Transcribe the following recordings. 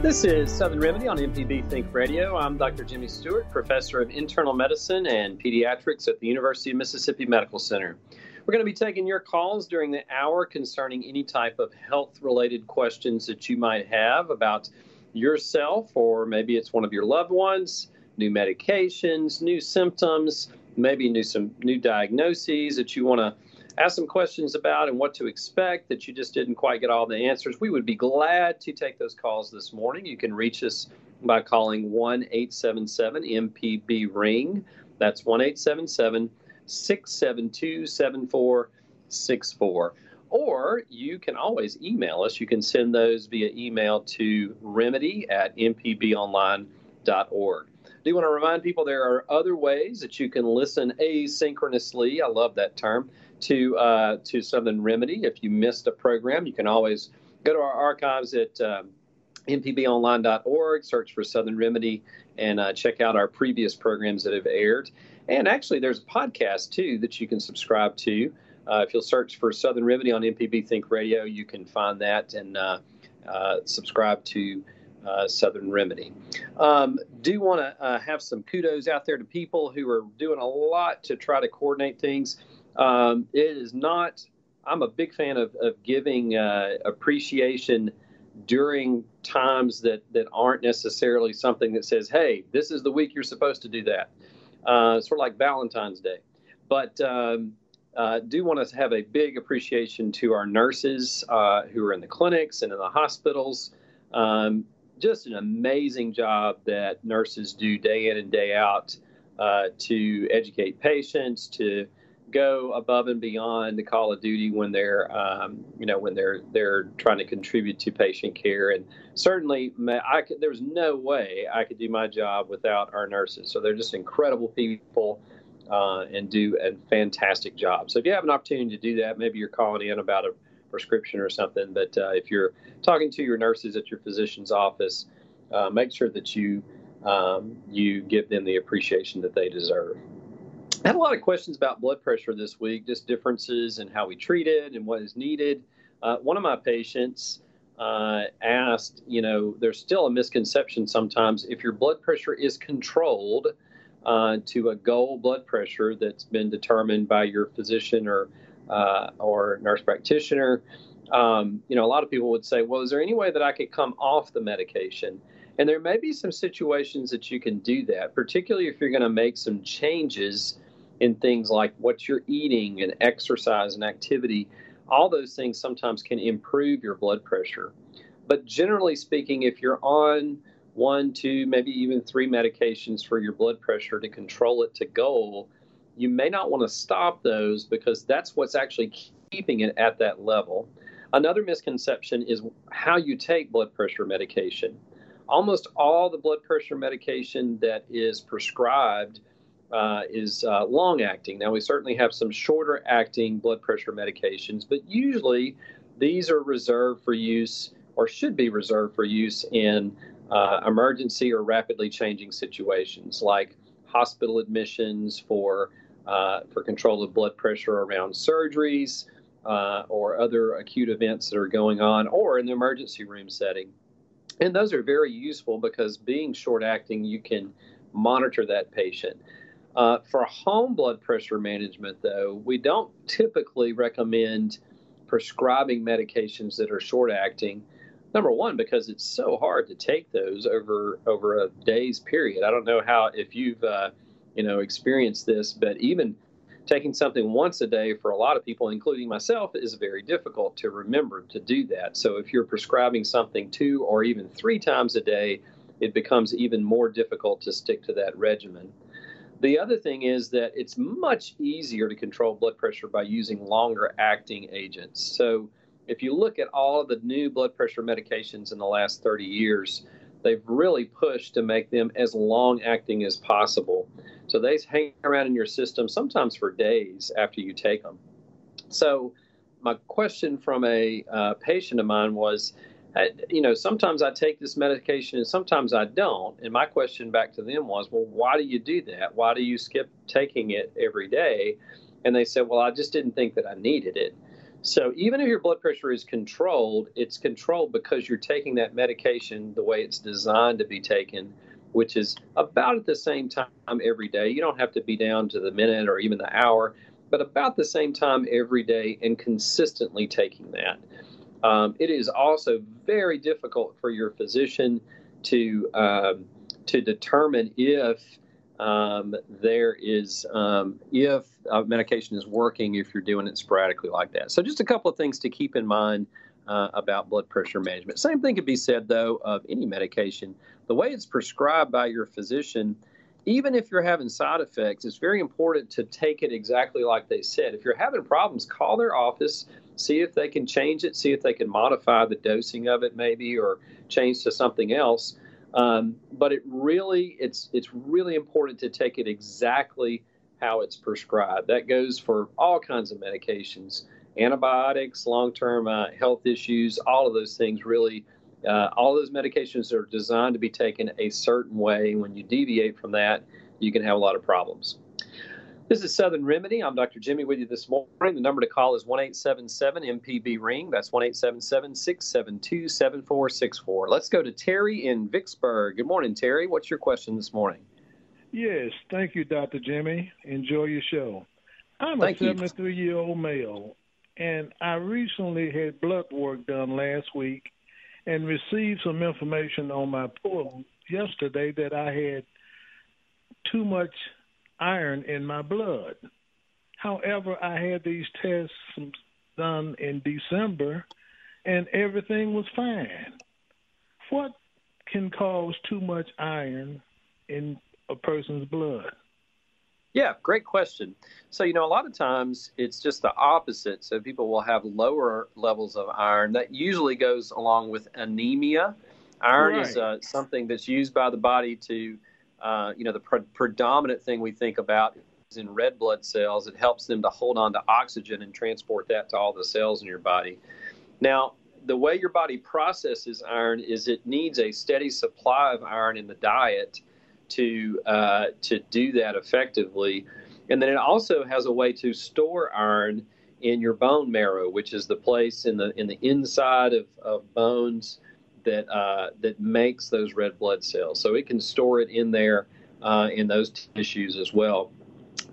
This is Southern Remedy on MPB Think Radio. I'm Dr. Jimmy Stewart, professor of internal medicine and pediatrics at the University of Mississippi Medical Center. We're going to be taking your calls during the hour concerning any type of health related questions that you might have about yourself, or maybe it's one of your loved ones, new medications, new symptoms, maybe new some new diagnoses that you want to ask some questions about and what to expect that you just didn't quite get all the answers, we would be glad to take those calls this morning. You can reach us by calling 1 877 MPB Ring. That's 1 877 672 7464. Or you can always email us. You can send those via email to remedy at mpbonline.org. I do you want to remind people there are other ways that you can listen asynchronously. I love that term to uh, to Southern Remedy. If you missed a program, you can always go to our archives at uh, mpbonline.org, search for Southern Remedy, and uh, check out our previous programs that have aired. And actually, there's a podcast too that you can subscribe to. Uh, if you'll search for Southern Remedy on MPB Think Radio, you can find that and uh, uh, subscribe to. Uh, Southern Remedy. Um, do want to uh, have some kudos out there to people who are doing a lot to try to coordinate things. Um, it is not. I'm a big fan of, of giving uh, appreciation during times that that aren't necessarily something that says, "Hey, this is the week you're supposed to do that." Uh, sort of like Valentine's Day, but. Um, uh, do want to have a big appreciation to our nurses uh, who are in the clinics and in the hospitals. Um, just an amazing job that nurses do day in and day out uh, to educate patients, to go above and beyond the call of duty when they're um, you know when they're they're trying to contribute to patient care. And certainly I could, there's no way I could do my job without our nurses. So they're just incredible people uh, and do a fantastic job. So if you have an opportunity to do that maybe you're calling in about a prescription or something but uh, if you're talking to your nurses at your physician's office uh, make sure that you um, you give them the appreciation that they deserve I had a lot of questions about blood pressure this week, just differences in how we treat it and what is needed. Uh, one of my patients uh, asked, you know, there's still a misconception sometimes if your blood pressure is controlled uh, to a goal blood pressure that's been determined by your physician or uh, or nurse practitioner. Um, you know, a lot of people would say, well, is there any way that I could come off the medication? And there may be some situations that you can do that, particularly if you're going to make some changes in things like what you're eating and exercise and activity. All those things sometimes can improve your blood pressure. But generally speaking, if you're on one, two, maybe even three medications for your blood pressure to control it to goal, you may not want to stop those because that's what's actually keeping it at that level. Another misconception is how you take blood pressure medication. Almost all the blood pressure medication that is prescribed uh, is uh, long acting. Now, we certainly have some shorter acting blood pressure medications, but usually these are reserved for use or should be reserved for use in uh, emergency or rapidly changing situations like hospital admissions for, uh, for control of blood pressure around surgeries uh, or other acute events that are going on, or in the emergency room setting. And those are very useful because being short acting, you can monitor that patient. Uh, for home blood pressure management, though, we don't typically recommend prescribing medications that are short acting. Number one, because it's so hard to take those over over a day's period. I don't know how if you've uh, you know, experienced this, but even taking something once a day for a lot of people, including myself, is very difficult to remember to do that. So if you're prescribing something two or even three times a day, it becomes even more difficult to stick to that regimen. The other thing is that it's much easier to control blood pressure by using longer acting agents. So if you look at all of the new blood pressure medications in the last 30 years, they've really pushed to make them as long acting as possible. So they hang around in your system sometimes for days after you take them. So my question from a uh, patient of mine was, you know, sometimes I take this medication and sometimes I don't. And my question back to them was, well, why do you do that? Why do you skip taking it every day? And they said, well, I just didn't think that I needed it. So even if your blood pressure is controlled, it's controlled because you're taking that medication the way it's designed to be taken, which is about at the same time every day. You don't have to be down to the minute or even the hour, but about the same time every day and consistently taking that. Um, it is also very difficult for your physician to um, to determine if um, there is um, if a medication is working if you're doing it sporadically like that. So just a couple of things to keep in mind uh, about blood pressure management. Same thing could be said though of any medication. The way it's prescribed by your physician, even if you're having side effects, it's very important to take it exactly like they said. If you're having problems, call their office, see if they can change it, see if they can modify the dosing of it maybe or change to something else. Um, but it really, it's it's really important to take it exactly how it's prescribed. That goes for all kinds of medications, antibiotics, long-term uh, health issues, all of those things. Really, uh, all those medications are designed to be taken a certain way. When you deviate from that, you can have a lot of problems. This is Southern Remedy. I'm Dr. Jimmy with you this morning. The number to call is 1 877 MPB Ring. That's 1 877 672 7464. Let's go to Terry in Vicksburg. Good morning, Terry. What's your question this morning? Yes, thank you, Dr. Jimmy. Enjoy your show. I'm thank a 73 year old male, and I recently had blood work done last week and received some information on my portal yesterday that I had too much iron in my blood. However, I had these tests done in December and everything was fine. What can cause too much iron in a person's blood? Yeah, great question. So, you know, a lot of times it's just the opposite. So, people will have lower levels of iron. That usually goes along with anemia. Iron right. is uh, something that's used by the body to uh, you know, the pre- predominant thing we think about is in red blood cells. It helps them to hold on to oxygen and transport that to all the cells in your body. Now, the way your body processes iron is it needs a steady supply of iron in the diet to uh, to do that effectively, and then it also has a way to store iron in your bone marrow, which is the place in the in the inside of, of bones that uh, that makes those red blood cells. So it can store it in there uh, in those tissues as well.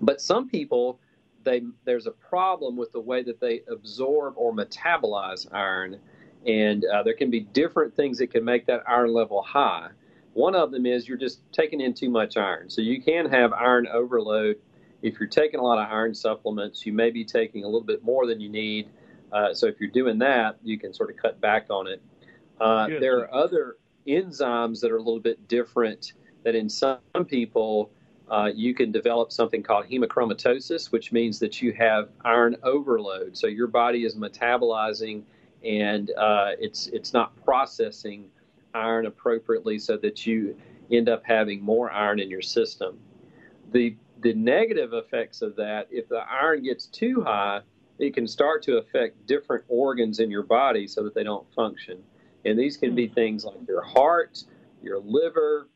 But some people, they there's a problem with the way that they absorb or metabolize iron, and uh, there can be different things that can make that iron level high. One of them is you're just taking in too much iron. So you can have iron overload. If you're taking a lot of iron supplements, you may be taking a little bit more than you need. Uh, so if you're doing that, you can sort of cut back on it. Uh. There are other enzymes that are a little bit different. That in some people uh, you can develop something called hemochromatosis, which means that you have iron overload. So your body is metabolizing and uh, it's it's not processing iron appropriately, so that you end up having more iron in your system. The the negative effects of that, if the iron gets too high, it can start to affect different organs in your body so that they don't function. And these can be hmm. things like your heart, your liver,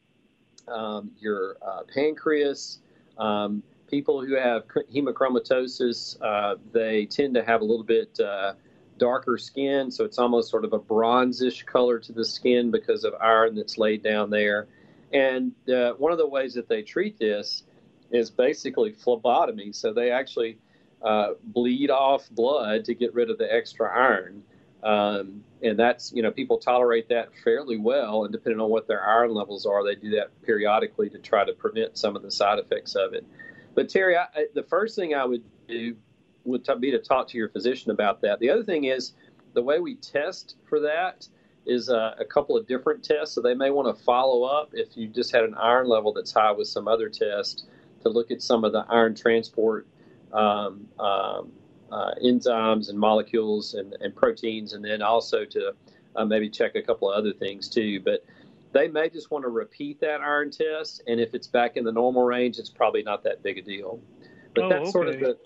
um, your uh, pancreas. Um, people who have hemochromatosis, uh, they tend to have a little bit uh, darker skin, so it's almost sort of a bronzish color to the skin because of iron that's laid down there. And uh, one of the ways that they treat this is basically phlebotomy. So they actually uh, bleed off blood to get rid of the extra iron. Um, and that's, you know, people tolerate that fairly well. And depending on what their iron levels are, they do that periodically to try to prevent some of the side effects of it. But Terry, I, the first thing I would do would be to talk to your physician about that. The other thing is the way we test for that is uh, a couple of different tests. So they may want to follow up if you just had an iron level that's high with some other test to look at some of the iron transport um, um, uh, enzymes and molecules and, and, proteins, and then also to uh, maybe check a couple of other things too. But they may just want to repeat that iron test, and if it's back in the normal range, it's probably not that big a deal. But oh, that's okay. sort of the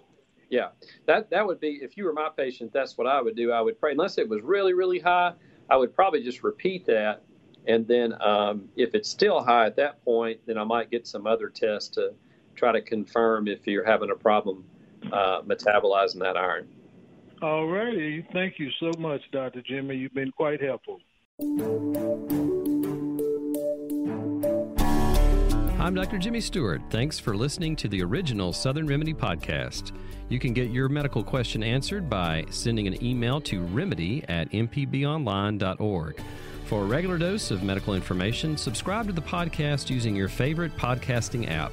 yeah that that would be if you were my patient, that's what I would do. I would pray unless it was really really high, I would probably just repeat that, and then um, if it's still high at that point, then I might get some other tests to try to confirm if you're having a problem uh, metabolizing that iron. All righty. Thank you so much, Dr. Jimmy. You've been quite helpful. I'm Dr. Jimmy Stewart. Thanks for listening to the original Southern Remedy podcast. You can get your medical question answered by sending an email to remedy at mpbonline.org. For a regular dose of medical information, subscribe to the podcast using your favorite podcasting app.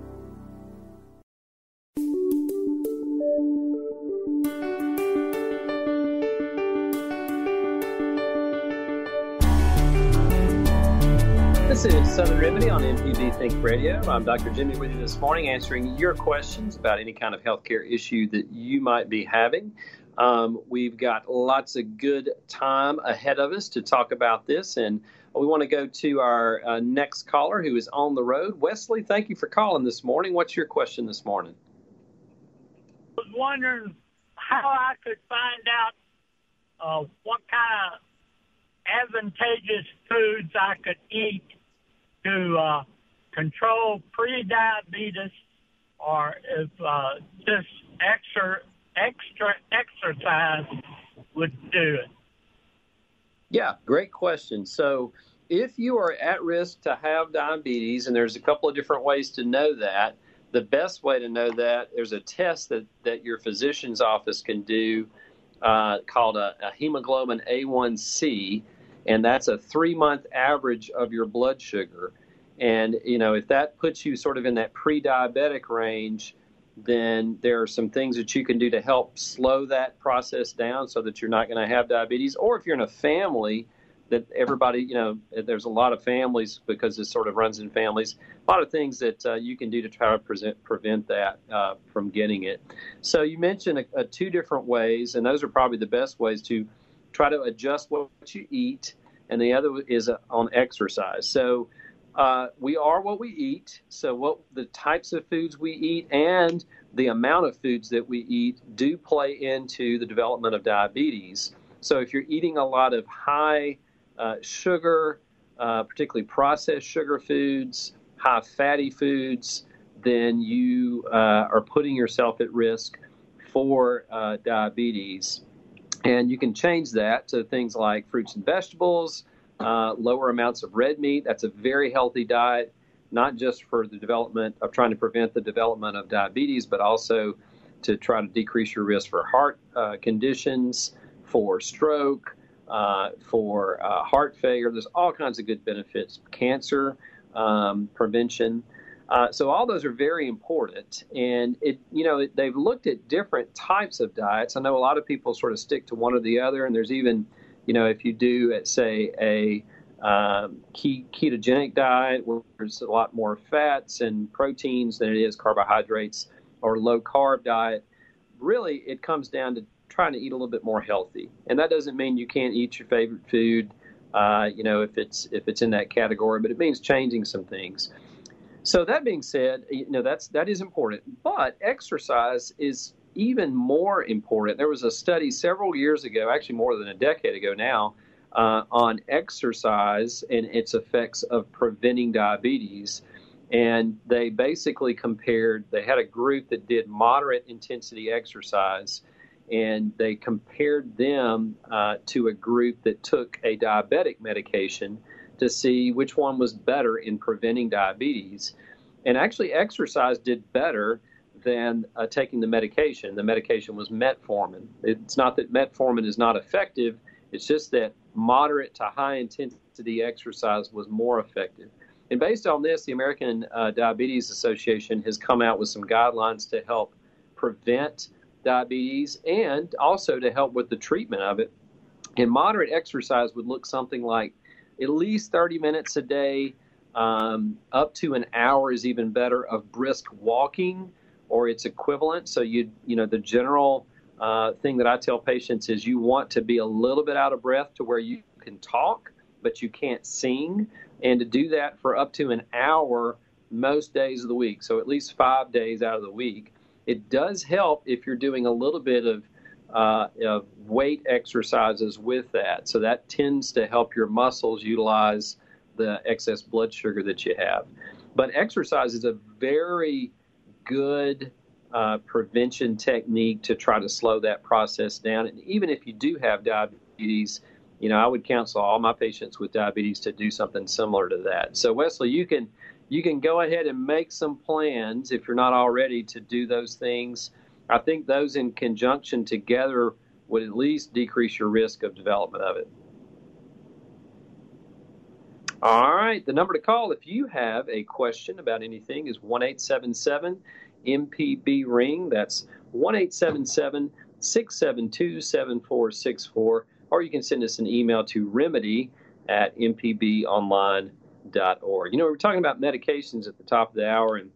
This is Southern Remedy on MPB Think Radio. I'm Dr. Jimmy with you this morning answering your questions about any kind of healthcare issue that you might be having. Um, we've got lots of good time ahead of us to talk about this, and we want to go to our uh, next caller who is on the road. Wesley, thank you for calling this morning. What's your question this morning? I was wondering how I could find out uh, what kind of advantageous foods I could eat to uh, control pre-diabetes or if uh, just extra extra exercise would do it. Yeah, great question. So, if you are at risk to have diabetes, and there's a couple of different ways to know that, the best way to know that there's a test that, that your physician's office can do uh, called a, a hemoglobin A1C, and that's a three month average of your blood sugar. And you know, if that puts you sort of in that pre-diabetic range, then there are some things that you can do to help slow that process down so that you're not going to have diabetes. Or if you're in a family that everybody, you know, there's a lot of families because this sort of runs in families, a lot of things that uh, you can do to try to present, prevent that uh, from getting it. So you mentioned a, a two different ways, and those are probably the best ways to try to adjust what you eat, and the other is on exercise. So uh, we are what we eat. So, what the types of foods we eat and the amount of foods that we eat do play into the development of diabetes. So, if you're eating a lot of high uh, sugar, uh, particularly processed sugar foods, high fatty foods, then you uh, are putting yourself at risk for uh, diabetes. And you can change that to things like fruits and vegetables uh, lower amounts of red meat. That's a very healthy diet, not just for the development of trying to prevent the development of diabetes, but also to try to decrease your risk for heart uh, conditions, for stroke, uh, for uh, heart failure. There's all kinds of good benefits, cancer um, prevention. Uh, so all those are very important, and it you know they've looked at different types of diets. I know a lot of people sort of stick to one or the other, and there's even you know, if you do, at, say, a um, ketogenic diet where there's a lot more fats and proteins than it is carbohydrates, or low carb diet, really it comes down to trying to eat a little bit more healthy. And that doesn't mean you can't eat your favorite food, uh, you know, if it's if it's in that category, but it means changing some things. So that being said, you know that's that is important, but exercise is even more important, there was a study several years ago, actually more than a decade ago now, uh, on exercise and its effects of preventing diabetes. And they basically compared, they had a group that did moderate intensity exercise, and they compared them uh, to a group that took a diabetic medication to see which one was better in preventing diabetes. And actually, exercise did better than uh, taking the medication. The medication was metformin. It's not that metformin is not effective, it's just that moderate to high intensity exercise was more effective. And based on this, the American uh, Diabetes Association has come out with some guidelines to help prevent diabetes and also to help with the treatment of it. And moderate exercise would look something like at least 30 minutes a day, um, up to an hour is even better of brisk walking or its equivalent. So you you know the general uh, thing that I tell patients is you want to be a little bit out of breath to where you can talk, but you can't sing, and to do that for up to an hour most days of the week. So at least five days out of the week. It does help if you're doing a little bit of uh, of weight exercises with that. So that tends to help your muscles utilize the excess blood sugar that you have. But exercise is a very good uh, prevention technique to try to slow that process down. And even if you do have diabetes, you know, I would counsel all my patients with diabetes to do something similar to that. So Wesley, you can you can go ahead and make some plans if you're not already to do those things. I think those in conjunction together would at least decrease your risk of development of it. All right, the number to call if you have a question about anything is 1 MPB ring. That's 1 672 7464. Or you can send us an email to remedy at mpbonline.org. You know, we are talking about medications at the top of the hour, and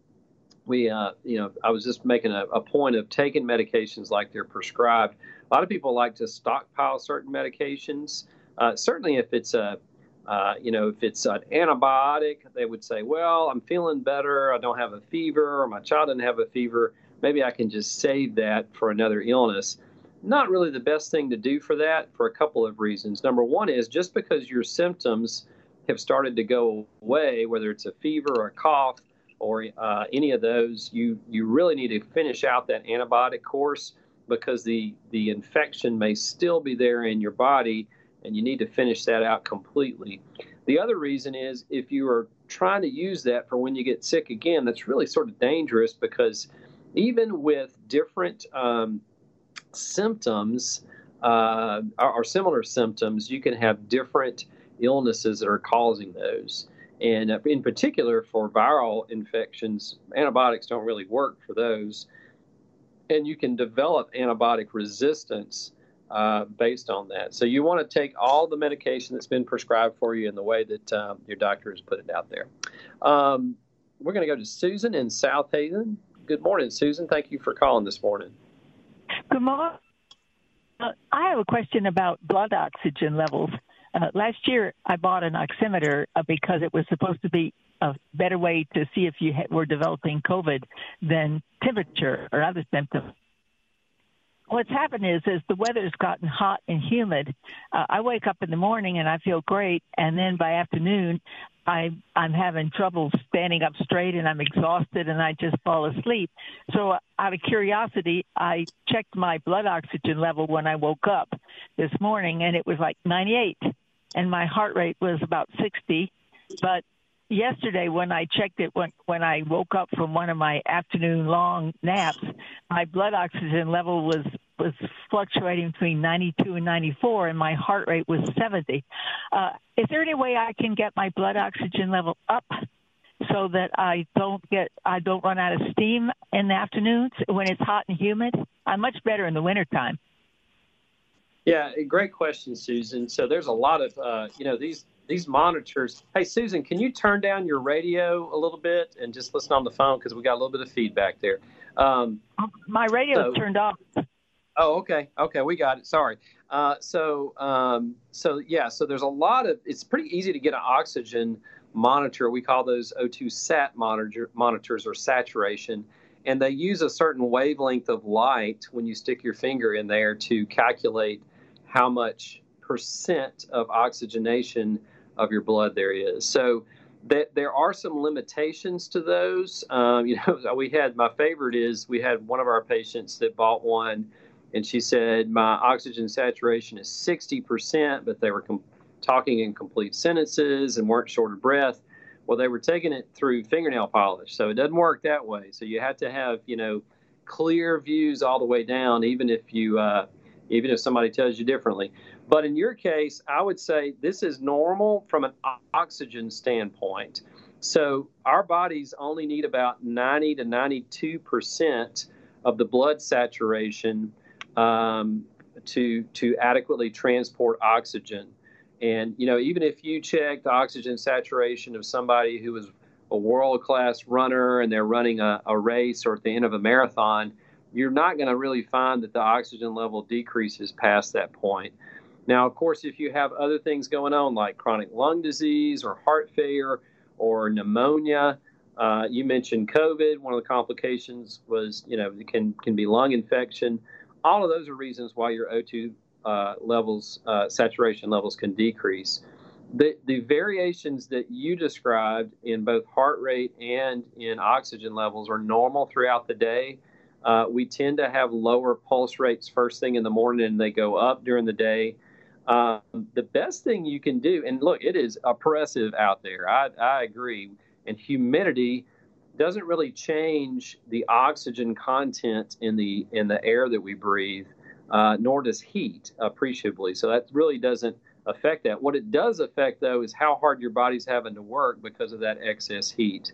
we, uh, you know, I was just making a, a point of taking medications like they're prescribed. A lot of people like to stockpile certain medications. Uh, certainly, if it's a uh, you know, if it's an antibiotic, they would say, well, I'm feeling better. I don't have a fever, or my child doesn't have a fever. Maybe I can just save that for another illness. Not really the best thing to do for that for a couple of reasons. Number one is just because your symptoms have started to go away, whether it's a fever or a cough or uh, any of those, you, you really need to finish out that antibiotic course because the, the infection may still be there in your body and you need to finish that out completely. The other reason is if you are trying to use that for when you get sick again, that's really sort of dangerous because even with different um, symptoms uh, or, or similar symptoms, you can have different illnesses that are causing those. And uh, in particular, for viral infections, antibiotics don't really work for those. And you can develop antibiotic resistance uh, based on that. So you want to take all the medication that's been prescribed for you in the way that um, your doctor has put it out there. Um, we're going to go to Susan in Southaven. Good morning, Susan. Thank you for calling this morning. Good morning. Uh, I have a question about blood oxygen levels. Uh, last year, I bought an oximeter uh, because it was supposed to be a better way to see if you ha- were developing COVID than temperature or other symptoms. What's happened is as the weather's gotten hot and humid, uh, I wake up in the morning and I feel great, and then by afternoon, I I'm having trouble standing up straight and I'm exhausted and I just fall asleep. So out of curiosity, I checked my blood oxygen level when I woke up this morning, and it was like 98, and my heart rate was about 60, but yesterday when I checked it when when I woke up from one of my afternoon long naps, my blood oxygen level was was fluctuating between 92 and 94, and my heart rate was 70. Uh, is there any way I can get my blood oxygen level up so that I don't get I don't run out of steam in the afternoons when it's hot and humid? I'm much better in the wintertime. Yeah, great question, Susan. So there's a lot of uh, you know these these monitors. Hey, Susan, can you turn down your radio a little bit and just listen on the phone because we got a little bit of feedback there. Um, My radio so, turned off. Oh, okay, okay, we got it. Sorry. Uh, so, um, so yeah, so there's a lot of. It's pretty easy to get an oxygen monitor. We call those O2 sat monitor, monitors or saturation, and they use a certain wavelength of light when you stick your finger in there to calculate how much percent of oxygenation of your blood there is. So that there are some limitations to those. Um, you know, we had my favorite is we had one of our patients that bought one, and she said my oxygen saturation is 60%, but they were com- talking in complete sentences and weren't short of breath. Well, they were taking it through fingernail polish, so it doesn't work that way. So you have to have you know clear views all the way down, even if you uh, even if somebody tells you differently. But in your case, I would say this is normal from an oxygen standpoint. So our bodies only need about 90 to 92 percent of the blood saturation um, to to adequately transport oxygen. And you know, even if you check the oxygen saturation of somebody who is a world class runner and they're running a, a race or at the end of a marathon, you're not going to really find that the oxygen level decreases past that point. Now, of course, if you have other things going on like chronic lung disease or heart failure or pneumonia, uh, you mentioned COVID. One of the complications was, you know, it can can be lung infection. All of those are reasons why your O2 uh, levels, uh, saturation levels, can decrease. The the variations that you described in both heart rate and in oxygen levels are normal throughout the day. Uh, we tend to have lower pulse rates first thing in the morning, and they go up during the day. Um, the best thing you can do, and look, it is oppressive out there. I, I agree. And humidity doesn't really change the oxygen content in the in the air that we breathe, uh, nor does heat appreciably. So that really doesn't affect that. What it does affect, though, is how hard your body's having to work because of that excess heat.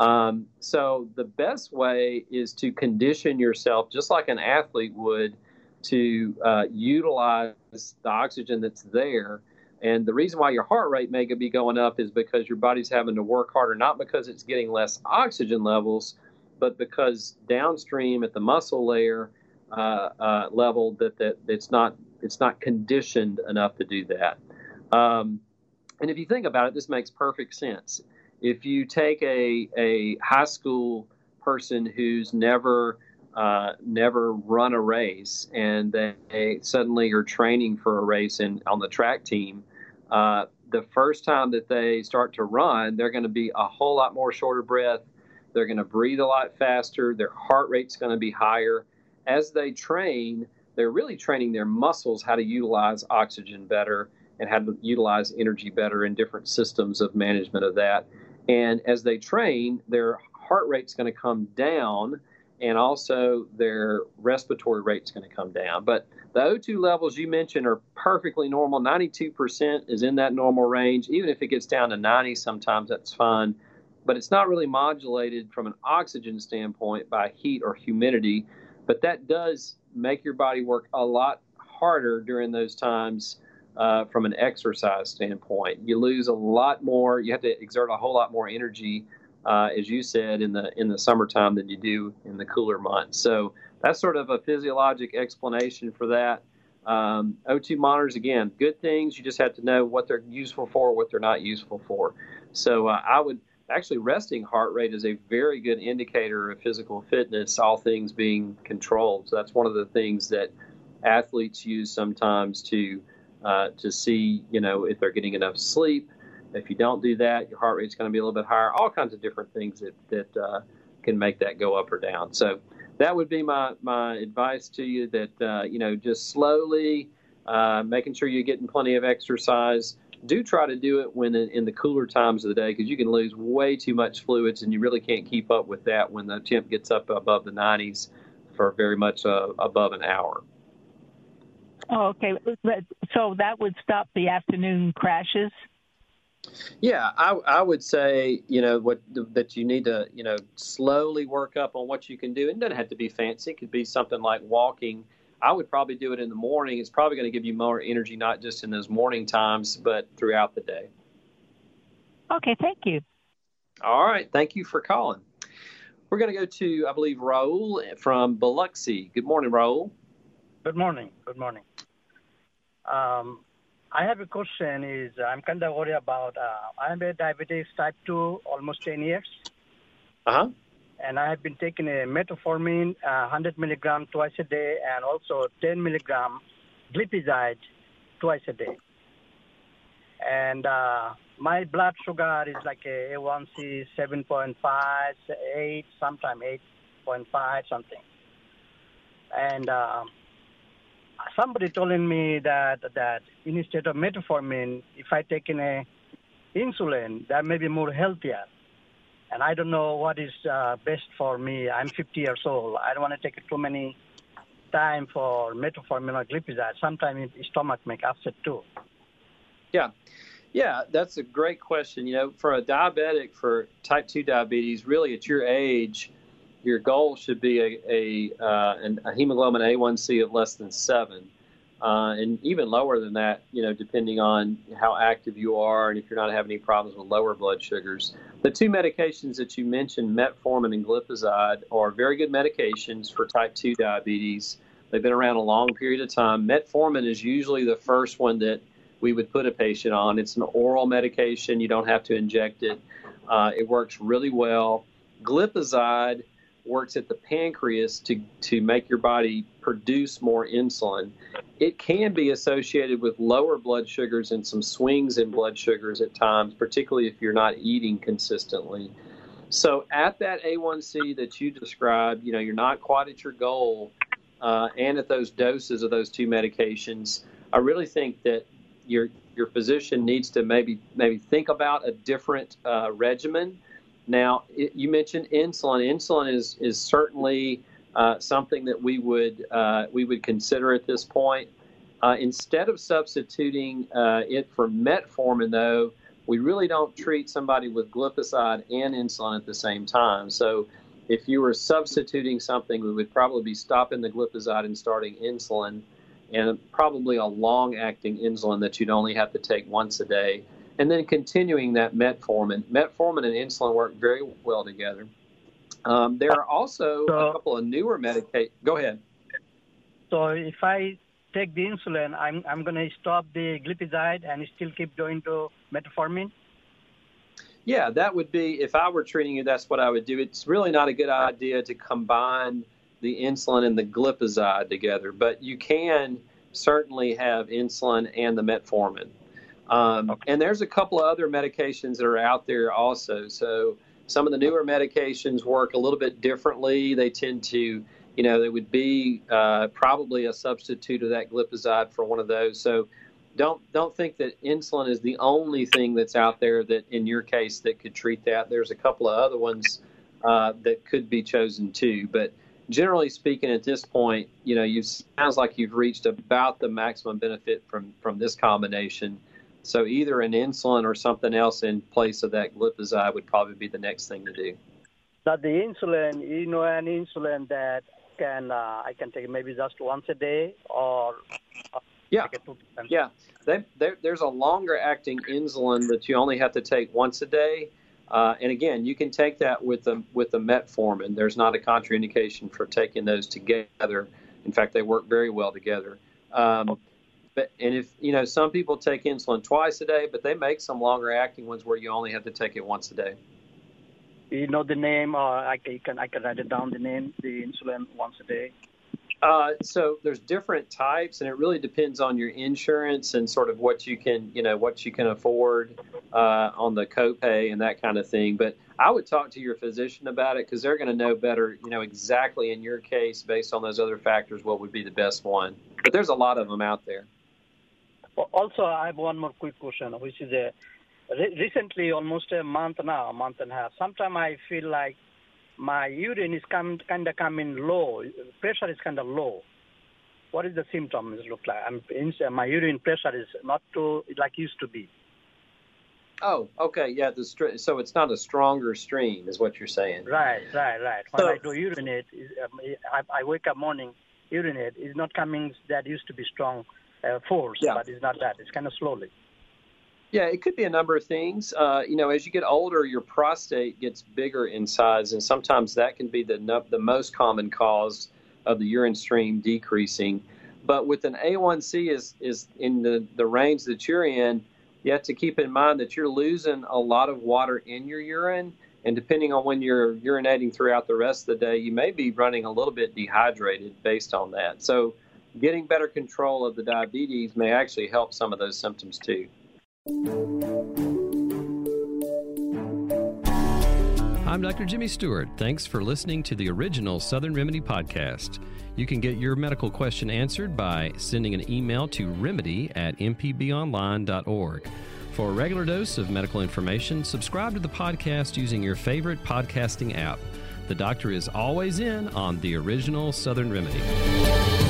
Um, so the best way is to condition yourself just like an athlete would to uh, utilize the oxygen that's there. And the reason why your heart rate may be going up is because your body's having to work harder, not because it's getting less oxygen levels, but because downstream at the muscle layer uh, uh, level that, that it's not it's not conditioned enough to do that. Um, and if you think about it, this makes perfect sense. If you take a a high school person who's never uh, never run a race and they suddenly are training for a race and on the track team, uh, the first time that they start to run, they're going to be a whole lot more shorter breath. They're going to breathe a lot faster. Their heart rate's going to be higher. As they train, they're really training their muscles how to utilize oxygen better and how to utilize energy better in different systems of management of that. And as they train, their heart rate's going to come down and also their respiratory rate's going to come down. But the O2 levels you mentioned are perfectly normal. 92% is in that normal range. Even if it gets down to 90, sometimes that's fine. But it's not really modulated from an oxygen standpoint by heat or humidity. But that does make your body work a lot harder during those times uh, from an exercise standpoint. You lose a lot more, you have to exert a whole lot more energy uh, as you said, in the in the summertime than you do in the cooler months. So that's sort of a physiologic explanation for that. Um, O2 monitors, again, good things. You just have to know what they're useful for, what they're not useful for. So uh, I would actually resting heart rate is a very good indicator of physical fitness, all things being controlled. So that's one of the things that athletes use sometimes to uh, to see, you know, if they're getting enough sleep, if you don't do that, your heart rate's going to be a little bit higher. All kinds of different things that that uh, can make that go up or down. So that would be my my advice to you. That uh, you know, just slowly uh, making sure you're getting plenty of exercise. Do try to do it when in, in the cooler times of the day because you can lose way too much fluids and you really can't keep up with that when the temp gets up above the 90s for very much uh, above an hour. Oh, okay. So that would stop the afternoon crashes. Yeah, I, I would say you know what that you need to you know slowly work up on what you can do. It doesn't have to be fancy. It could be something like walking. I would probably do it in the morning. It's probably going to give you more energy, not just in those morning times, but throughout the day. Okay, thank you. All right, thank you for calling. We're going to go to, I believe, Raul from Biloxi. Good morning, Raul. Good morning. Good morning. Um, I have a question. Is I'm kind of worried about. Uh, I'm a diabetes type two, almost 10 years. Uh huh. And I have been taking a metformin, uh, 100 milligram twice a day, and also 10 milligram glipizide twice a day. And uh, my blood sugar is like a A1C 7.5, 8, sometimes 8.5, something. And uh, somebody telling me that that instead of metformin, if I take in a insulin, that may be more healthier. And I don't know what is uh, best for me. I'm 50 years old. I don't want to take too many time for metformin or glipizide. Sometimes stomach make upset too. Yeah. Yeah, that's a great question. You know, for a diabetic, for type 2 diabetes, really at your age, your goal should be a, a, uh, a hemoglobin A1C of less than seven. Uh, and even lower than that, you know, depending on how active you are and if you're not having any problems with lower blood sugars. The two medications that you mentioned, metformin and glipizide, are very good medications for type 2 diabetes. They've been around a long period of time. Metformin is usually the first one that we would put a patient on. It's an oral medication, you don't have to inject it. Uh, it works really well. Glipizide works at the pancreas to, to make your body produce more insulin. It can be associated with lower blood sugars and some swings in blood sugars at times, particularly if you're not eating consistently. So at that A1C that you described, you know, you're not quite at your goal, uh, and at those doses of those two medications, I really think that your your physician needs to maybe maybe think about a different uh, regimen now, it, you mentioned insulin. Insulin is is certainly uh, something that we would uh, we would consider at this point. Uh, instead of substituting uh, it for metformin, though, we really don't treat somebody with glipizide and insulin at the same time. So, if you were substituting something, we would probably be stopping the glipizide and starting insulin, and probably a long-acting insulin that you'd only have to take once a day and then continuing that metformin. Metformin and insulin work very well together. Um, there are also so, a couple of newer medications. Go ahead. So if I take the insulin, I'm I'm going to stop the glipizide and still keep going to metformin. Yeah, that would be if I were treating you. That's what I would do. It's really not a good idea to combine the insulin and the glipizide together, but you can certainly have insulin and the metformin. Um, okay. And there's a couple of other medications that are out there also. So some of the newer medications work a little bit differently. They tend to, you know, they would be uh, probably a substitute of that glipizide for one of those. So don't don't think that insulin is the only thing that's out there that in your case that could treat that. There's a couple of other ones uh, that could be chosen too, but generally speaking, at this point, you know, you sounds like you've reached about the maximum benefit from from this combination. So either an insulin or something else in place of that glipizide would probably be the next thing to do. Now the insulin, you know, an insulin that can uh, I can take maybe just once a day or uh, yeah, yeah. They, there's a longer acting insulin that you only have to take once a day. Uh, and again, you can take that with the with the metformin. There's not a contraindication for taking those together. In fact, they work very well together. Um, but and if you know, some people take insulin twice a day, but they make some longer acting ones where you only have to take it once a day. You know the name, or I can I can write it down. The name, the insulin once a day. Uh, so there's different types, and it really depends on your insurance and sort of what you can, you know, what you can afford uh, on the copay and that kind of thing. But I would talk to your physician about it because they're going to know better, you know, exactly in your case based on those other factors what would be the best one. But there's a lot of them out there. Also, I have one more quick question, which is a, re- recently, almost a month now, a month and a half. Sometimes I feel like my urine is kind of coming low. Pressure is kind of low. What is the symptoms look like? I'm, my urine pressure is not too like used to be. Oh, okay, yeah. The str- so it's not a stronger stream, is what you're saying. Right, right, right. When so, I do urinate, um, I, I wake up morning, urinate is not coming that used to be strong uh, force, yeah. but it's not that. It's kind of slowly. Yeah, it could be a number of things. Uh, you know, as you get older, your prostate gets bigger in size, and sometimes that can be the the most common cause of the urine stream decreasing. But with an A1C is is in the the range that you're in, you have to keep in mind that you're losing a lot of water in your urine, and depending on when you're urinating throughout the rest of the day, you may be running a little bit dehydrated based on that. So getting better control of the diabetes may actually help some of those symptoms too. I'm Dr. Jimmy Stewart. Thanks for listening to the original Southern Remedy podcast. You can get your medical question answered by sending an email to remedy at mpbonline.org. For a regular dose of medical information, subscribe to the podcast using your favorite podcasting app. The doctor is always in on the original Southern Remedy.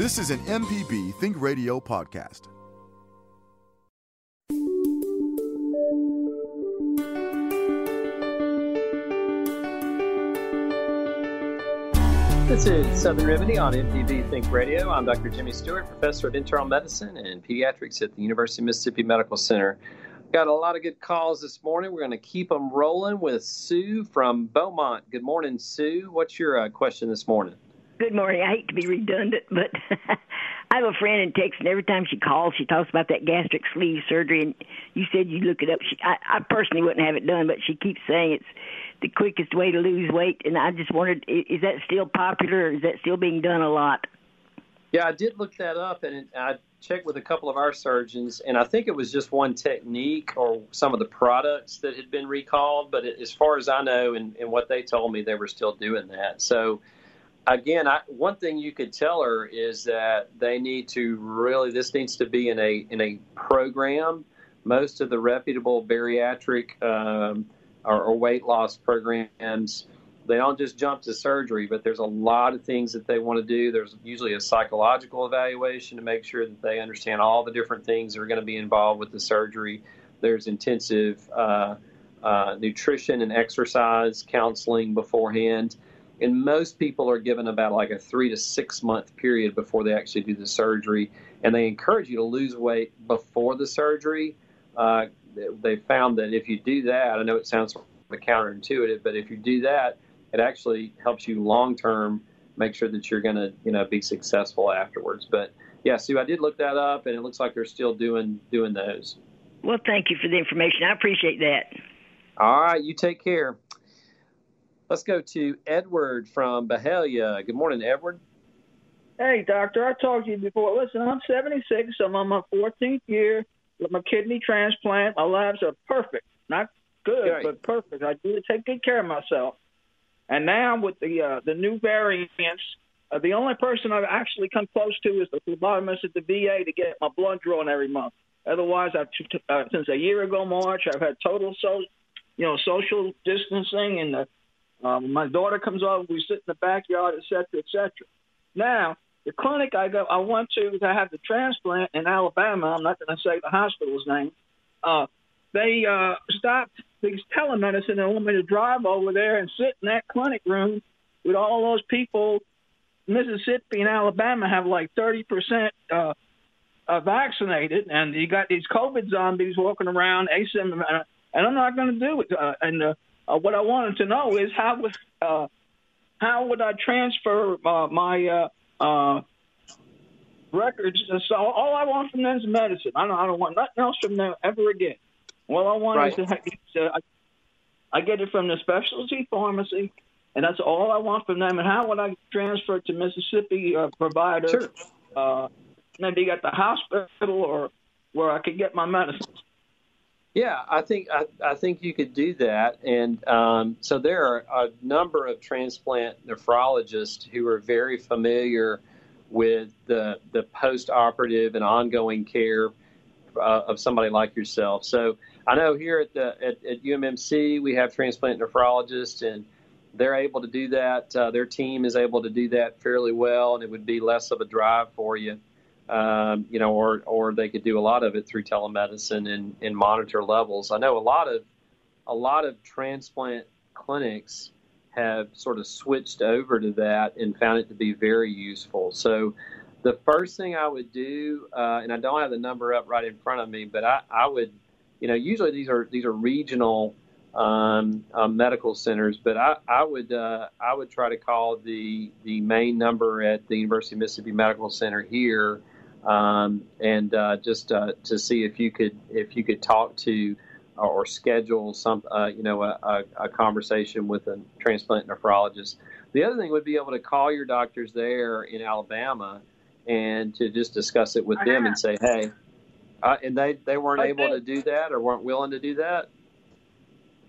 This is an MPB Think Radio podcast. This is Southern Remedy on MPB Think Radio. I'm Dr. Jimmy Stewart, professor of internal medicine and pediatrics at the University of Mississippi Medical Center. Got a lot of good calls this morning. We're going to keep them rolling with Sue from Beaumont. Good morning, Sue. What's your uh, question this morning? Good morning. I hate to be redundant, but I have a friend in Texas, and every time she calls, she talks about that gastric sleeve surgery. And you said you look it up. She, I, I personally wouldn't have it done, but she keeps saying it's the quickest way to lose weight. And I just wondered, is that still popular, or is that still being done a lot? Yeah, I did look that up, and I checked with a couple of our surgeons, and I think it was just one technique or some of the products that had been recalled. But as far as I know, and, and what they told me, they were still doing that. So again, I, one thing you could tell her is that they need to really this needs to be in a in a program. Most of the reputable bariatric um, or, or weight loss programs they don't just jump to surgery, but there's a lot of things that they want to do. There's usually a psychological evaluation to make sure that they understand all the different things that are going to be involved with the surgery. There's intensive uh, uh, nutrition and exercise counseling beforehand and most people are given about like a three to six month period before they actually do the surgery. And they encourage you to lose weight before the surgery. Uh, they found that if you do that i know it sounds sort of counterintuitive but if you do that it actually helps you long term make sure that you're going to you know be successful afterwards. But yeah sue i did look that up and it looks like they're still doing doing those. Well thank you for the information. I appreciate that. All right. You take care Let's go to Edward from Byhalia. Good morning, Edward. Hey, doctor. I talked to you before. Listen, I'm 76. I'm on my 14th year with my kidney transplant. My labs are perfect. Not good, right. but perfect. I do take good care of myself. And now with the uh, the new variants, uh, the only person I've actually come close to is the phlebotomist at the VA to get my blood drawn every month. Otherwise, I've uh, since a year ago March, I've had total so, you know, social distancing and the um, my daughter comes over, we sit in the backyard, et cetera, et cetera. Now, the clinic I go, I went to to have the transplant in Alabama. I'm not going to say the hospital's name. Uh, they uh, stopped these telemedicine and want me to drive over there and sit in that clinic room with all those people. Mississippi and Alabama have like 30 percent uh, uh, vaccinated, and you got these COVID zombies walking around asymptomatic. And I'm not going to do it. Uh, and uh, uh, what I wanted to know is how would uh, how would I transfer uh, my uh, uh, records? So all I want from them is medicine. I don't, I don't want nothing else from them ever again. All I want right. is to, uh, I get it from the specialty pharmacy, and that's all I want from them. And how would I transfer it to Mississippi uh, provider? Sure. Uh, maybe at the hospital or where I could get my medicine. Yeah, I think I, I think you could do that, and um, so there are a number of transplant nephrologists who are very familiar with the the post-operative and ongoing care uh, of somebody like yourself. So I know here at the at, at UMMC we have transplant nephrologists, and they're able to do that. Uh, their team is able to do that fairly well, and it would be less of a drive for you um, you know, or or they could do a lot of it through telemedicine and, and monitor levels. I know a lot of a lot of transplant clinics have sort of switched over to that and found it to be very useful. So the first thing I would do, uh, and I don't have the number up right in front of me, but I, I would, you know, usually these are these are regional um, uh, medical centers, but I, I would uh, I would try to call the the main number at the University of Mississippi Medical Center here, um, and uh, just uh, to see if you could if you could talk to or schedule some uh, you know a, a, conversation with a transplant nephrologist. The other thing would be able to call your doctors there in Alabama and to just discuss it with them and say, hey, uh, and they they weren't able to do that or weren't willing to do that.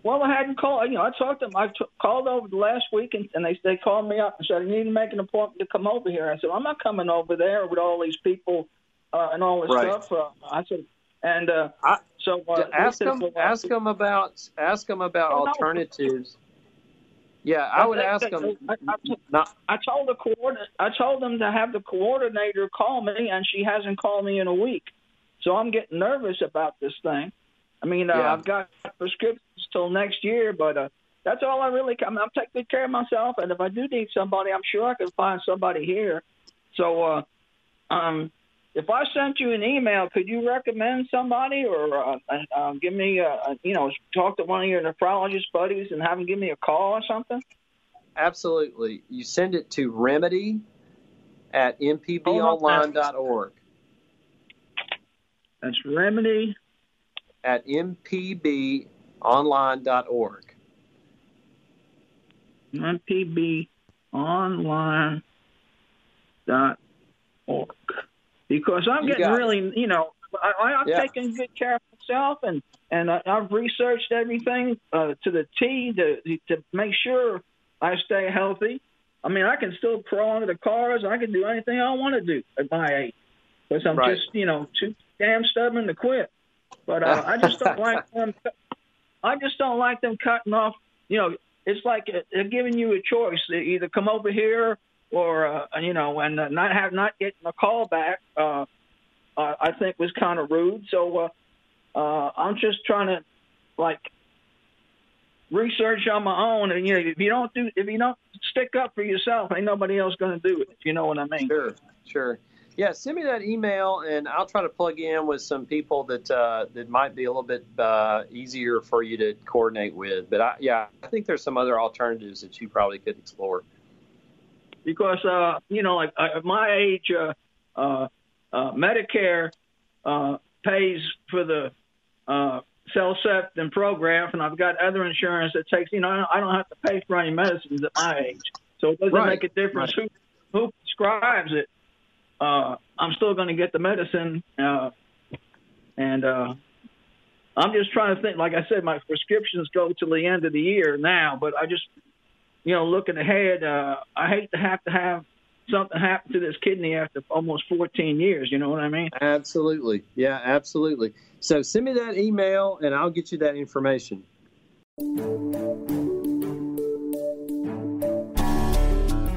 Well, I hadn't called. You know, I talked to them. I t- called over the last week, and, and they they called me up and said, "You need to make an appointment to come over here." I said, "I'm not coming over there with all these people uh, and all this Right. stuff." Uh, I said, and uh, I, so uh, ask them well, ask them about ask them about Oh, no. alternatives. Yeah, I would they- ask they- them. I, I, Not, I told the coordinator. I told them to have the coordinator call me, and she hasn't called me in a week. So I'm getting nervous about this thing. I mean, uh, Yeah. I've got prescriptions till next year, but uh, that's all I really. I mean, I'm taking good care of myself, and if I do need somebody, I'm sure I can find somebody here. So, uh, um, if I sent you an email, could you recommend somebody, or uh, uh, uh, give me, uh, you know, talk to one of your nephrologist buddies and have them give me a call or something? absolutely. You send it to remedy at mpbonline.org. That's remedy at mpbonline.org. mpbonline dot org because I'm You getting got it. really, you know, I, I- I've Yeah. taken good care of myself and and I, I've researched everything uh, to the T to to make sure I stay healthy. I mean, I can still crawl into the cars. I can do anything I want to do at my age because I'm Right. just, you know, too damn stubborn to quit. But uh, I just don't like them. I just don't like them cutting off. You know, it's like uh, they're giving you a choice: They either come over here or uh, you know, and uh, not have not getting a call back. Uh, uh, I think was kind of rude. So uh, uh, I'm just trying to like research on my own. And you know, if you don't do, if you don't stick up for yourself, ain't nobody else going to do it. You know what I mean? Sure, sure. Yeah, send me that email, and I'll try to plug in with some people that uh, that might be a little bit uh, easier for you to coordinate with. But I, yeah, I think there's some other alternatives that you probably could explore. because uh, you know, like uh, at my age, uh, uh, uh, Medicare uh, pays for the uh, CellCept and Prograf, and I've got other insurance that takes. You know, I don't- have to pay for any medicines at my age, so it doesn't Right, make a difference who who prescribes it. Uh, I'm still going to get the medicine, uh, and uh, I'm just trying to think. Like I said, my prescriptions go till the end of the year now, but I just you know, looking ahead, uh, I hate to have to have something happen to this kidney after almost 14 years. You know what I mean? Absolutely. Yeah, absolutely. So send me that email, and I'll get you that information.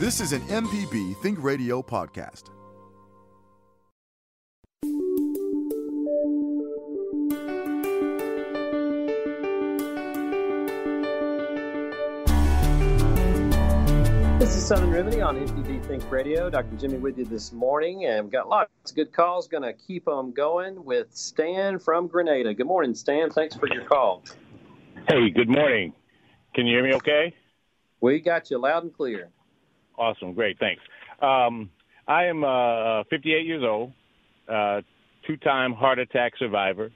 This is an MPB Think Radio podcast. This is Southern Remedy on MPB Think Radio. Dr. Jimmy with you this morning, and we've got lots of good calls. Going to keep them going with Stan from Grenada. Good morning, Stan. Thanks for your call. Hey, good morning. Can you hear me okay? We got you loud and clear. Awesome, great, thanks. Um, I am uh, 58 years old, uh, two-time heart attack survivor,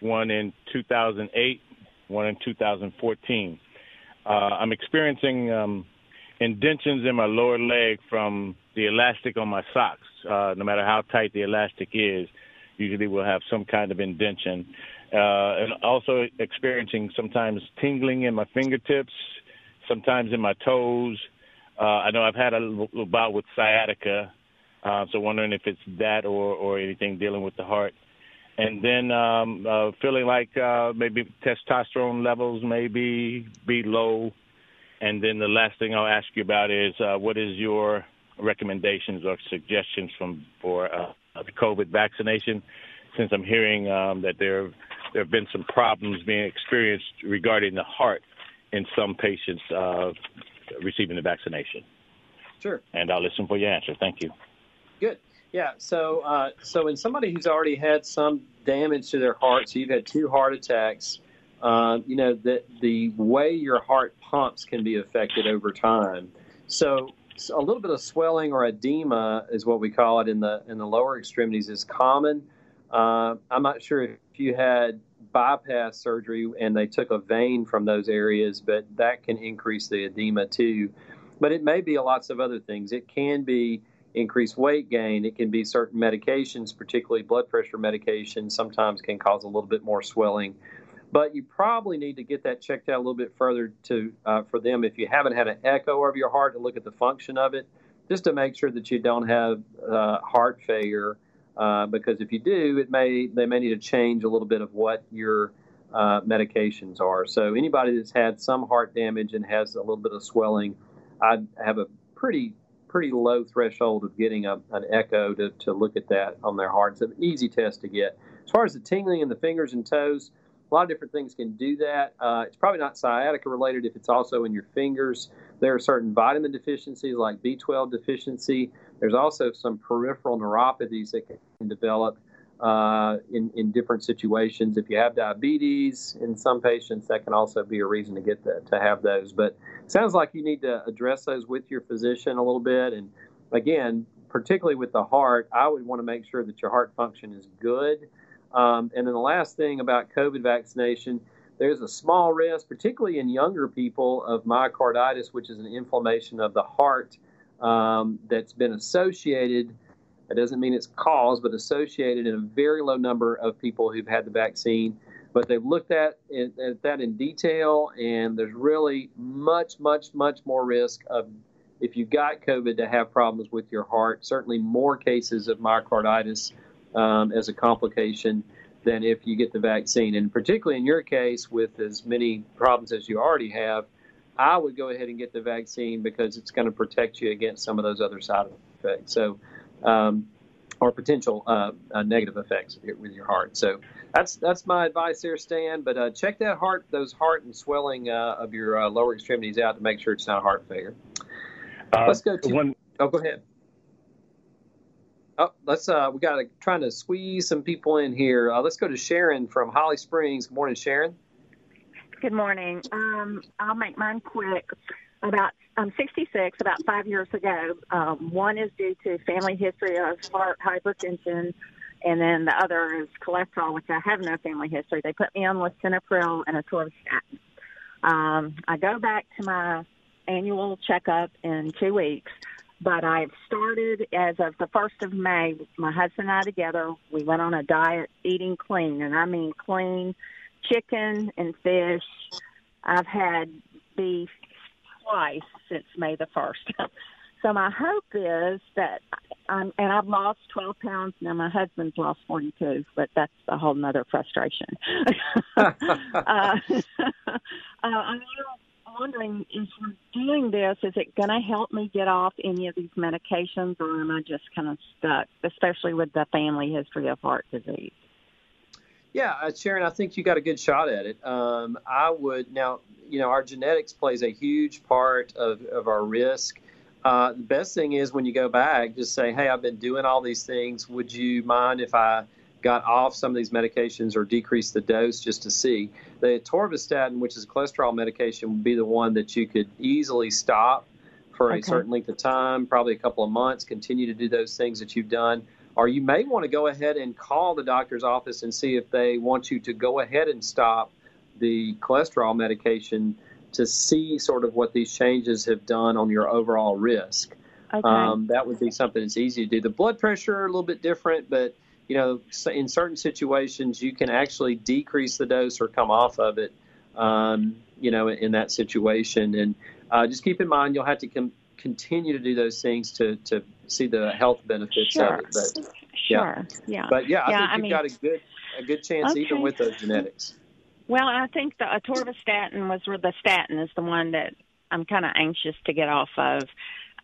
one in 2008, one in 2014. Uh, I'm experiencing um, indentions in my lower leg from the elastic on my socks. Uh, no matter how tight the elastic is, usually we'll have some kind of indention. Uh, and also experiencing sometimes tingling in my fingertips, sometimes in my toes. Uh, I know I've had a little bout with sciatica, uh, so wondering if it's that or, or anything dealing with the heart. And then um, uh, feeling like uh, maybe testosterone levels may be, be low. And then the last thing I'll ask you about is uh, what is your recommendations or suggestions from for uh, COVID vaccination? Since I'm hearing um, that there there have been some problems being experienced regarding the heart in some patients uh, receiving the vaccination. Sure. And I'll listen for your answer. Thank you. Good. Yeah. So, uh, so in somebody who's already had some damage to their heart, so you've had two heart attacks, uh, you know that the way your heart pumps can be affected over time. So, so, a little bit of swelling or edema is what we call it in the in the lower extremities is common. Uh, I'm not sure if you had bypass surgery and they took a vein from those areas, but that can increase the edema too. But it may be lots of other things. It can be increased weight gain. It can be certain medications, particularly blood pressure medications, sometimes can cause a little bit more swelling. But you probably need to get that checked out a little bit further to uh, for them if you haven't had an echo of your heart to look at the function of it, just to make sure that you don't have uh, heart failure uh, because if you do, it may they may need to change a little bit of what your uh, medications are. So anybody that's had some heart damage and has a little bit of swelling, I have a pretty pretty low threshold of getting a, an echo to, to look at that on their heart. It's an easy test to get. As far as the tingling in the fingers and toes, a lot of different things can do that. Uh, it's probably not sciatica related if it's also in your fingers. There are certain vitamin deficiencies like B12 deficiency. There's also some peripheral neuropathies that can develop uh, in, in different situations. If you have diabetes in some patients, that can also be a reason to get the, to have those. But sounds like you need to address those with your physician a little bit. And again, particularly with the heart, I would want to make sure that your heart function is good. Um, and then the last thing about COVID vaccination, there's a small risk, particularly in younger people, of myocarditis, which is an inflammation of the heart um, that's been associated. That doesn't mean it's caused, but associated in a very low number of people who've had the vaccine. But they've looked at, at that in detail, and there's really much, much, much more risk of if you've got COVID to have problems with your heart. Certainly more cases of myocarditis um, as a complication than if you get the vaccine. And particularly in your case, with as many problems as you already have, I would go ahead and get the vaccine because it's going to protect you against some of those other side effects. So, um, or potential uh, uh, negative effects with your heart. So that's that's my advice there, Stan. But uh, check that heart, those heart and swelling uh, of your uh, lower extremities out to make sure it's not heart failure. Uh, Let's go to. One, oh, go ahead. Oh, let's uh, we got to trying to squeeze some people in here. Uh, let's go to Sharon from Holly Springs. Good morning, Sharon. Good morning. Um, I'll make mine quick. About I'm 66. About five years ago, um, one is due to family history of heart hypertension, and then the other is cholesterol, which I have no family history. They put me on lisinopril and atorvastatin. Um, I go back to my annual checkup in two weeks but I've started as of the 1st of May. My husband and I together, we went on a diet eating clean, and I mean clean chicken and fish. I've had beef twice since May the 1st. so my hope is that I'm, and I've lost 12 pounds. Now my husband's lost 42, but that's a whole nother frustration. uh, uh, I'm wondering if we're doing this, is it going to help me get off any of these medications, or am I just kind of stuck, especially with the family history of heart disease? Yeah, uh, Sharon, I think you got a good shot at it. Um, I would now, you know, our genetics plays a huge part of, of our risk. Uh, the best thing is when you go back, just say, hey, I've been doing all these things. Would you mind if I got off some of these medications or decreased the dose just to see. The atorvastatin, which is a cholesterol medication, would be the one that you could easily stop for Okay. a certain length of time, probably a couple of months. Continue to do those things that you've done. Or you may want to go ahead and call the doctor's office and see if they want you to go ahead and stop the cholesterol medication to see sort of what these changes have done on your overall risk. Okay. Um, that would be something that's easy to do. The blood pressure a little bit different, but you know, in certain situations, you can actually decrease the dose or come off of it. Um, you know, in that situation, and uh, just keep in mind you'll have to com- continue to do those things to to see the health benefits Sure. of it. But Sure. Yeah. but yeah, I Yeah, think I you've mean- got a good a good chance even with those genetics. Well, I think the atorvastatin was where the statin is the one that I'm kind of anxious to get off of.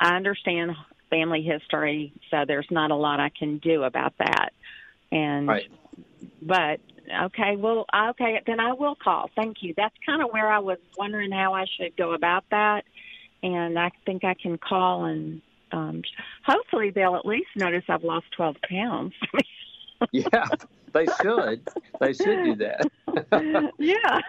I understand family history, so there's not a lot I can do about that. And Right. but okay, well, okay, then I will call. Thank you. That's kind of where I was wondering how I should go about that, and I think I can call and um hopefully they'll at least notice I've lost 12 pounds. Yeah, they should. They should do that. yeah.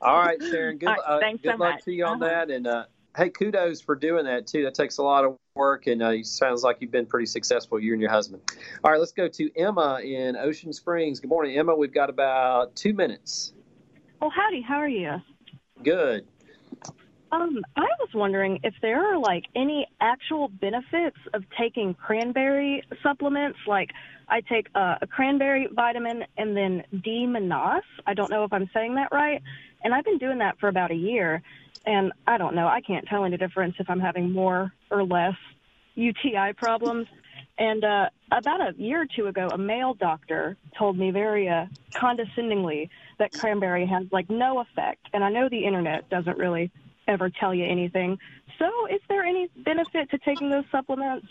All right, Sharon. Good, right, uh, good so luck much. to you on Uh-huh. that. And uh, hey, kudos for doing that too. That takes a lot of work, and uh, sounds like you've been pretty successful. You and your husband. All right, let's go to Emma in Ocean Springs. Good morning, Emma. We've got about two minutes. Oh, howdy. How are you? Good. Um, I was wondering if there are like any actual benefits of taking cranberry supplements. Like, I take uh, a cranberry vitamin and then D-Mannose. I don't know if I'm saying that right. And I've been doing that for about a year. And I don't know. I can't tell any difference if I'm having more or less UTI problems. And uh, about a year or two ago, a male doctor told me very uh, condescendingly that cranberry has like no effect. And I know the internet doesn't really ever tell you anything. So, is there any benefit to taking those supplements?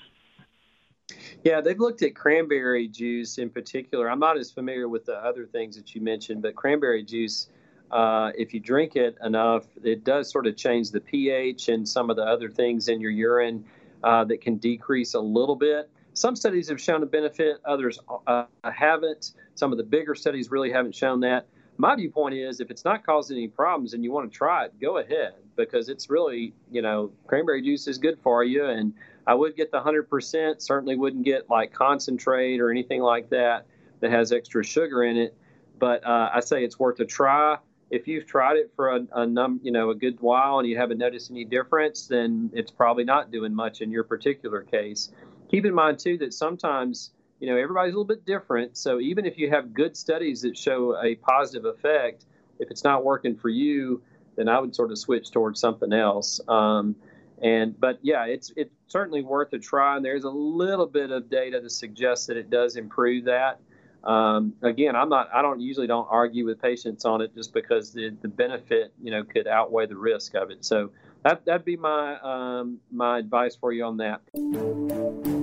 Yeah, they've looked at cranberry juice in particular. I'm not as familiar with the other things that you mentioned, but cranberry juice, uh, if you drink it enough, it does sort of change the pH and some of the other things in your urine uh, that can decrease a little bit. Some studies have shown a benefit, others uh, haven't. Some of the bigger studies really haven't shown that. My viewpoint is if it's not causing any problems and you want to try it, go ahead because it's really, you know, cranberry juice is good for you. And I would get the 100%, certainly wouldn't get like concentrate or anything like that that has extra sugar in it. But uh, I say it's worth a try. If you've tried it for a, a num, you know, a good while and you haven't noticed any difference, then it's probably not doing much in your particular case. Keep in mind too that sometimes, you know, everybody's a little bit different. So even if you have good studies that show a positive effect, if it's not working for you, then I would sort of switch towards something else. Um, and but yeah, it's it's certainly worth a try. And there's a little bit of data to suggest that it does improve that. Um, again, I'm not. I don't usually don't argue with patients on it just because the the benefit you know could outweigh the risk of it. So that that'd be my um, my advice for you on that.